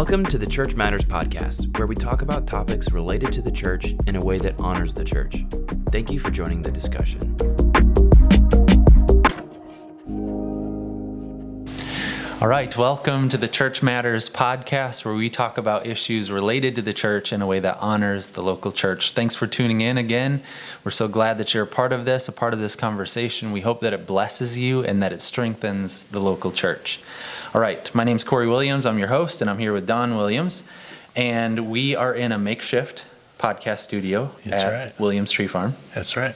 Welcome to the Church Matters podcast, where we talk about topics related to the church in a way that honors the church. Thank you for joining the discussion. All right, welcome to the Church Matters podcast, where we talk about issues related to the church in a way that honors the local church. Thanks for tuning in again. We're so glad that you're a part of this, a part of this conversation. We hope that it blesses you and that it strengthens the local church. All right, my name's Corey Williams. I'm your host, and I'm here with Don Williams. And we are in a makeshift podcast studio That's at right. Williams Tree Farm. That's right.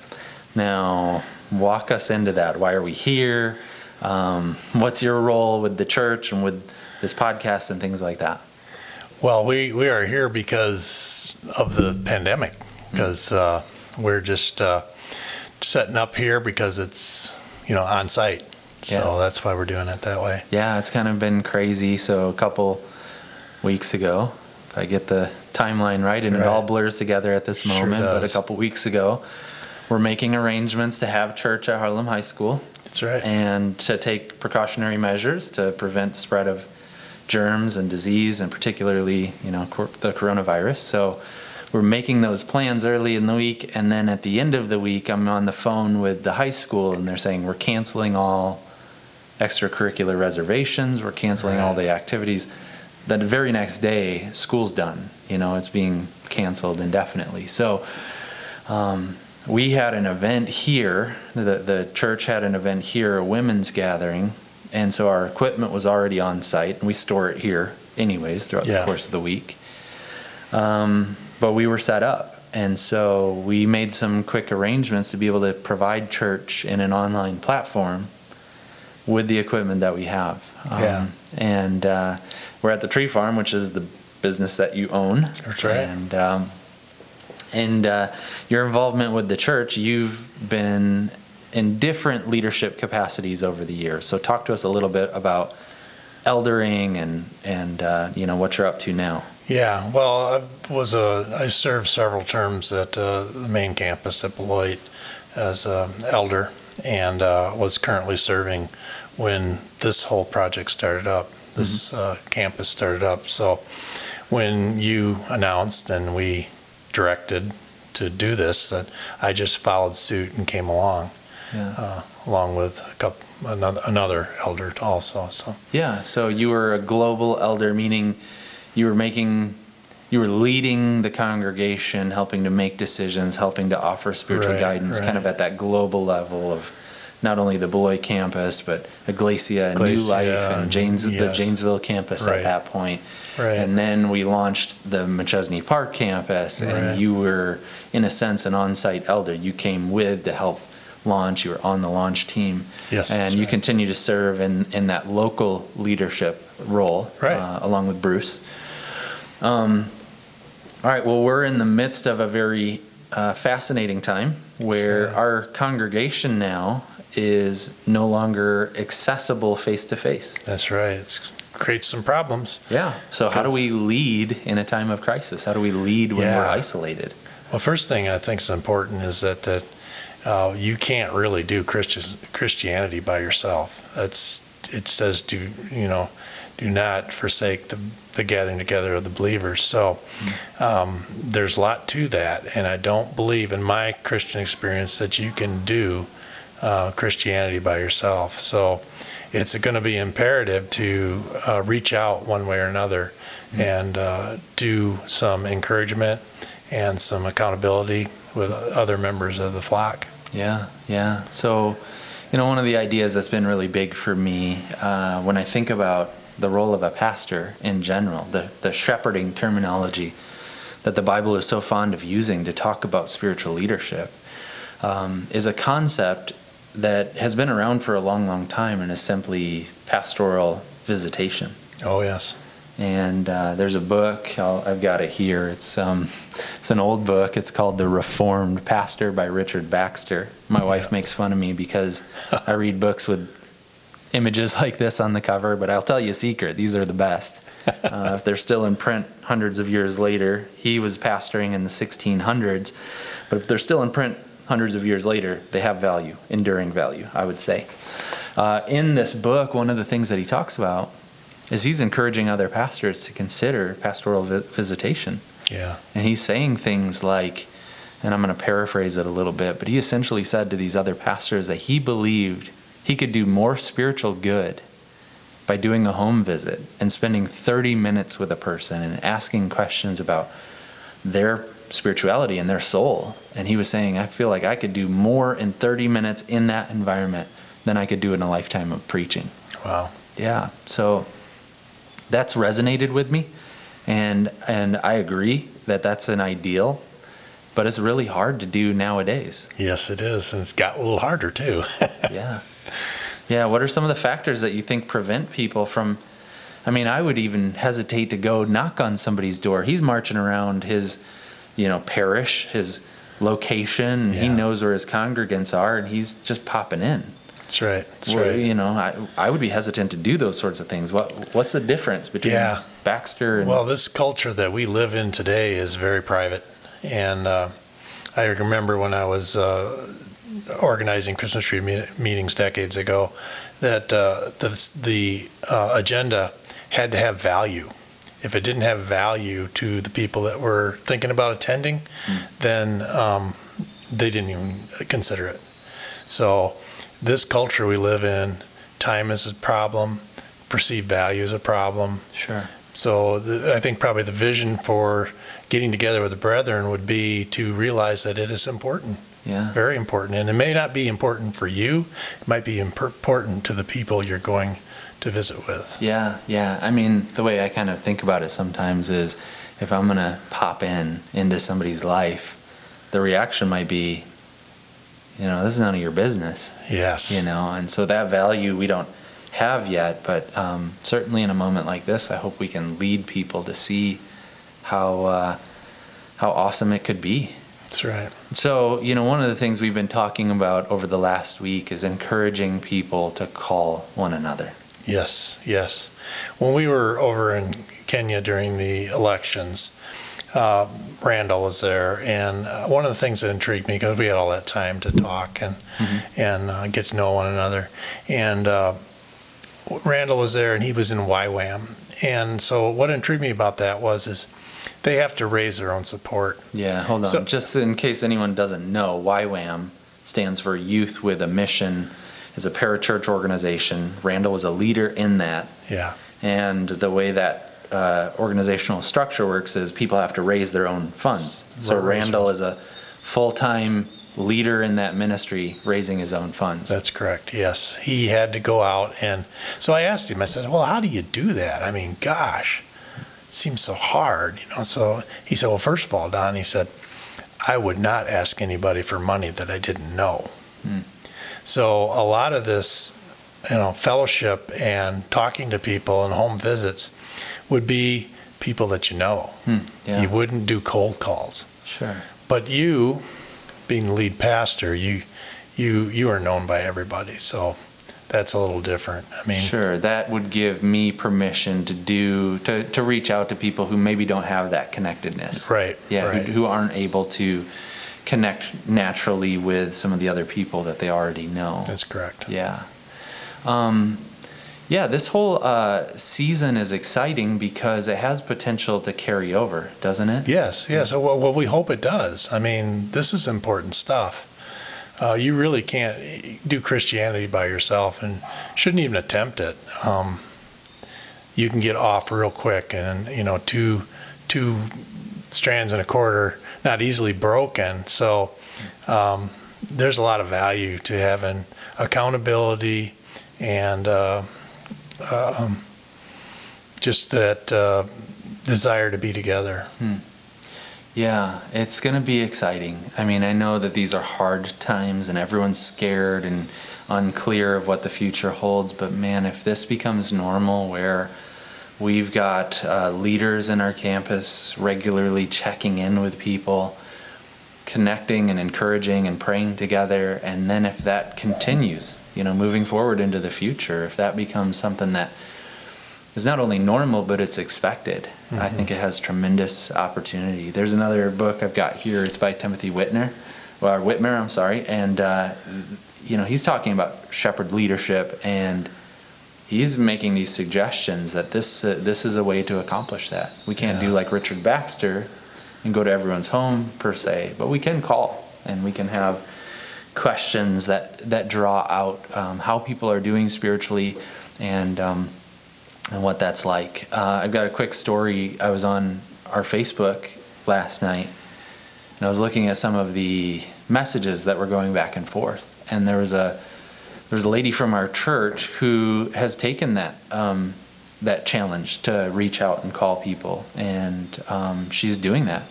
Now, walk us into that. Why are we here? Um, what's your role with the church and with this podcast and things like that? Well, we, we are here because of the pandemic, because uh, we're just uh, setting up here because it's, you know, on site. So Yeah. that's why we're doing it that way. Yeah, it's kind of been crazy. So, a couple weeks ago, if I get the timeline right, and it all blurs together at this Sure moment, but a couple weeks ago, we're making arrangements to have church at Harlem High School. That's right. and to take precautionary measures to prevent the spread of germs and disease, and particularly, you know, cor- the coronavirus. So we're making those plans early in the week, and then at the end of the week, I'm on the phone with the high school, and they're saying we're canceling all extracurricular reservations, we're canceling all the activities. The very next day, school's done. You know, it's being canceled indefinitely. So um, we had an event here. The the church had an event here, a women's gathering, and so our equipment was already on site, and we store it here anyways throughout the course of the week. Um, but we were set up, and so we made some quick arrangements to be able to provide church in an online platform with the equipment that we have. Um, Yeah. And uh, we're at the tree farm, which is the business that you own. That's right. And um, and uh, your involvement with the church, you've been in different leadership capacities over the years. So talk to us a little bit about eldering and and uh, you know what you're up to now. Yeah, well, I was a, I served several terms at uh, the main campus at Beloit as an elder and uh, was currently serving when this whole project started up, this uh, campus started up. So when you announced and we directed to do this, that I just followed suit and came along, Yeah. uh, along with a couple, another, another elder also. So Yeah. So you were a global elder, meaning you were making, you were leading the congregation, helping to make decisions, helping to offer spiritual Right, guidance, kind of at that global level of not only the Beloit campus, but Iglesia and New Life and Janes, the. Janesville campus at that point. Right. And then we launched the Machesney Park campus, and Right. you were, in a sense, an on-site elder. You came with to help launch. You were on the launch team. Yes, And you right. continue to serve in, in that local leadership role, Right. uh, along with Bruce. Um, all right. Well, we're in the midst of a very uh, fascinating time where right. our congregation now is no longer accessible face to face. that's right. It creates some problems. Yeah. So how do we lead in a time of crisis? How do we lead when we're isolated? Well, first thing I think is important is that that uh, you can't really do Christian Christianity by yourself. That's it says do you know do not forsake the the gathering together of the believers. So um, there's a lot to that, and I don't believe in my Christian experience that you can do uh, Christianity by yourself. So it's going to be imperative to uh, reach out one way or another and uh, do some encouragement and some accountability with other members of the flock. Yeah, yeah. So, you know, one of the ideas that's been really big for me uh, when I think about the role of a pastor in general, the, the shepherding terminology that the Bible is so fond of using to talk about spiritual leadership, um, is a concept that has been around for a long, long time and is simply pastoral visitation. Oh yes, And uh, there's a book. I'll, I've got it here. It's um, it's an old book. It's called The Reformed Pastor by Richard Baxter. My wife makes fun of me because I read books with images like this on the cover. But I'll tell you a secret: these are the best. Uh, if they're still in print hundreds of years later, he was pastoring in the 1600s. But if they're still in print hundreds of years later, they have value, enduring value, I would say. Uh, in this book, one of the things that he talks about is he's encouraging other pastors to consider pastoral vi- visitation. Yeah. And he's saying things like, and I'm going to paraphrase it a little bit, but he essentially said to these other pastors that he believed he could do more spiritual good by doing a home visit and spending 30 minutes with a person and asking questions about their spirituality and their soul. And he was saying, I feel like I could do more in 30 minutes in that environment than I could do in a lifetime of preaching. Wow. Yeah. So that's resonated with me. And and I agree that that's an ideal, but it's really hard to do nowadays. Yes, it is. And it's got a little harder too. yeah. Yeah, what are some of the factors that you think prevent people from I mean, I would even hesitate to go knock on somebody's door. He's marching around his, you know, parish, his location, and he knows where his congregants are and he's just popping in. That's right. That's Well, right. You know, I, I would be hesitant to do those sorts of things. What What's the difference between Yeah. Baxter and Well, this culture that we live in today is very private. And uh, I remember when I was uh, organizing Christmas tree meet- meetings decades ago that uh, the, the uh, agenda had to have value. If it didn't have value to the people that were thinking about attending, then um, they didn't even consider it. So, this culture we live in, time is a problem, perceived value is a problem, Sure. so the, I think probably the vision for getting together with the brethren would be to realize that it is important, Yeah. very important. And it may not be important for you, it might be important to the people you're going to visit with. Yeah, yeah. I mean, the way I kind of think about it sometimes is if I'm going to pop in into somebody's life, the reaction might be, you know, this is none of your business, Yes. you know, and so that value we don't have yet, but um, certainly in a moment like this, I hope we can lead people to see how uh, how awesome it could be. That's right. So, you know, one of the things we've been talking about over the last week is encouraging people to call one another. Yes, yes. When we were over in Kenya during the elections, uh, Randall was there, and uh, one of the things that intrigued me because we had all that time to talk and and uh, get to know one another, and uh, Randall was there, and he was in YWAM, and so what intrigued me about that was is they have to raise their own support. Yeah, hold on. So- Just in case anyone doesn't know, YWAM stands for Youth with a Mission. It's a parachurch organization. Randall was a leader in that. Yeah, And the way that uh, organizational structure works is people have to raise their own funds. So Randall is a full time leader in that ministry, raising his own funds. That's correct. Yes, he had to go out and so I asked him. I said, "Well, how do you do that? I mean, gosh, seems so hard, you know." So he said, "Well, first of all, Don," he said, "I would not ask anybody for money that I didn't know." Hmm. So a lot of this, you know, fellowship and talking to people and home visits would be people that you know. Hmm, yeah. You wouldn't do cold calls. Sure. But you, being the lead pastor, you you you are known by everybody, so that's a little different. I mean, Sure, that would give me permission to do to, to reach out to people who maybe don't have that connectedness. right? Yeah, right. who, who aren't able to connect naturally with some of the other people that they already know. That's correct. Yeah. Um, yeah, this whole uh, season is exciting because it has potential to carry over, doesn't it? Yes, yes. Well, well, we hope it does. I mean, this is important stuff. Uh, you really can't do Christianity by yourself, and shouldn't even attempt it. Um, you can get off real quick, and you know, two two strands and a quarter, not easily broken. So, um, there's a lot of value to having accountability and uh, um, just that uh, desire to be together. Yeah, it's going to be exciting. I mean, I know that these are hard times and everyone's scared and unclear of what the future holds, but man, if this becomes normal where we've got uh, leaders in our campus regularly checking in with people, connecting and encouraging and praying together, and then if that continues, you know, moving forward into the future, if that becomes something that is not only normal but it's expected. I think it has tremendous opportunity. There's another book I've got here. It's by Timothy Whitner, or Witmer, I'm sorry, and uh, you know he's talking about shepherd leadership and he's making these suggestions that this uh, this is a way to accomplish that. We can't yeah. do like Richard Baxter and go to everyone's home per se, but we can call and we can have questions that that draw out um, how people are doing spiritually and um, and what that's like. Uh, I've got a quick story. I was on our Facebook last night and I was looking at some of the messages that were going back and forth, and there was a there's a lady from our church who has taken that um, that challenge to reach out and call people, and um, she's doing that.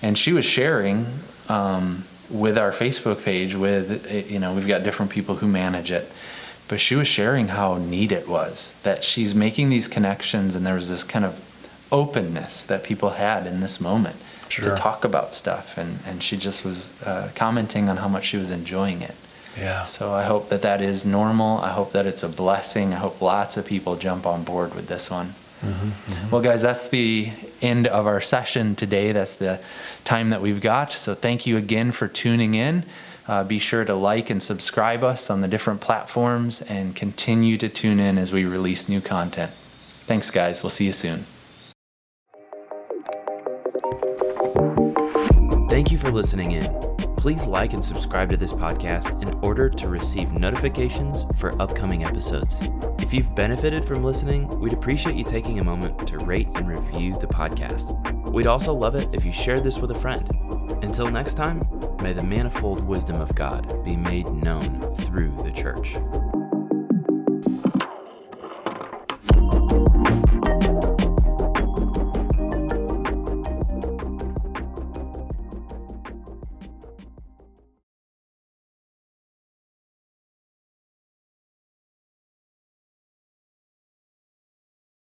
And she was sharing um, with our Facebook page. With you know, we've got different people who manage it, but she was sharing how neat it was that she's making these connections, and there was this kind of openness that people had in this moment sure. to talk about stuff, and and she just was uh, commenting on how much she was enjoying it. Yeah. So I hope that that is normal. I hope that it's a blessing. I hope lots of people jump on board with this one. Mm-hmm, mm-hmm. Well, guys, that's the end of our session today. That's the time that we've got. So thank you again for tuning in. Uh, be sure to like and subscribe us on the different platforms and continue to tune in as we release new content. Thanks, guys. We'll see you soon. Thank you for listening in. Please like and subscribe to this podcast in order to receive notifications for upcoming episodes. If you've benefited from listening, we'd appreciate you taking a moment to rate and review the podcast. We'd also love it if you shared this with a friend. Until next time, may the manifold wisdom of God be made known through the church.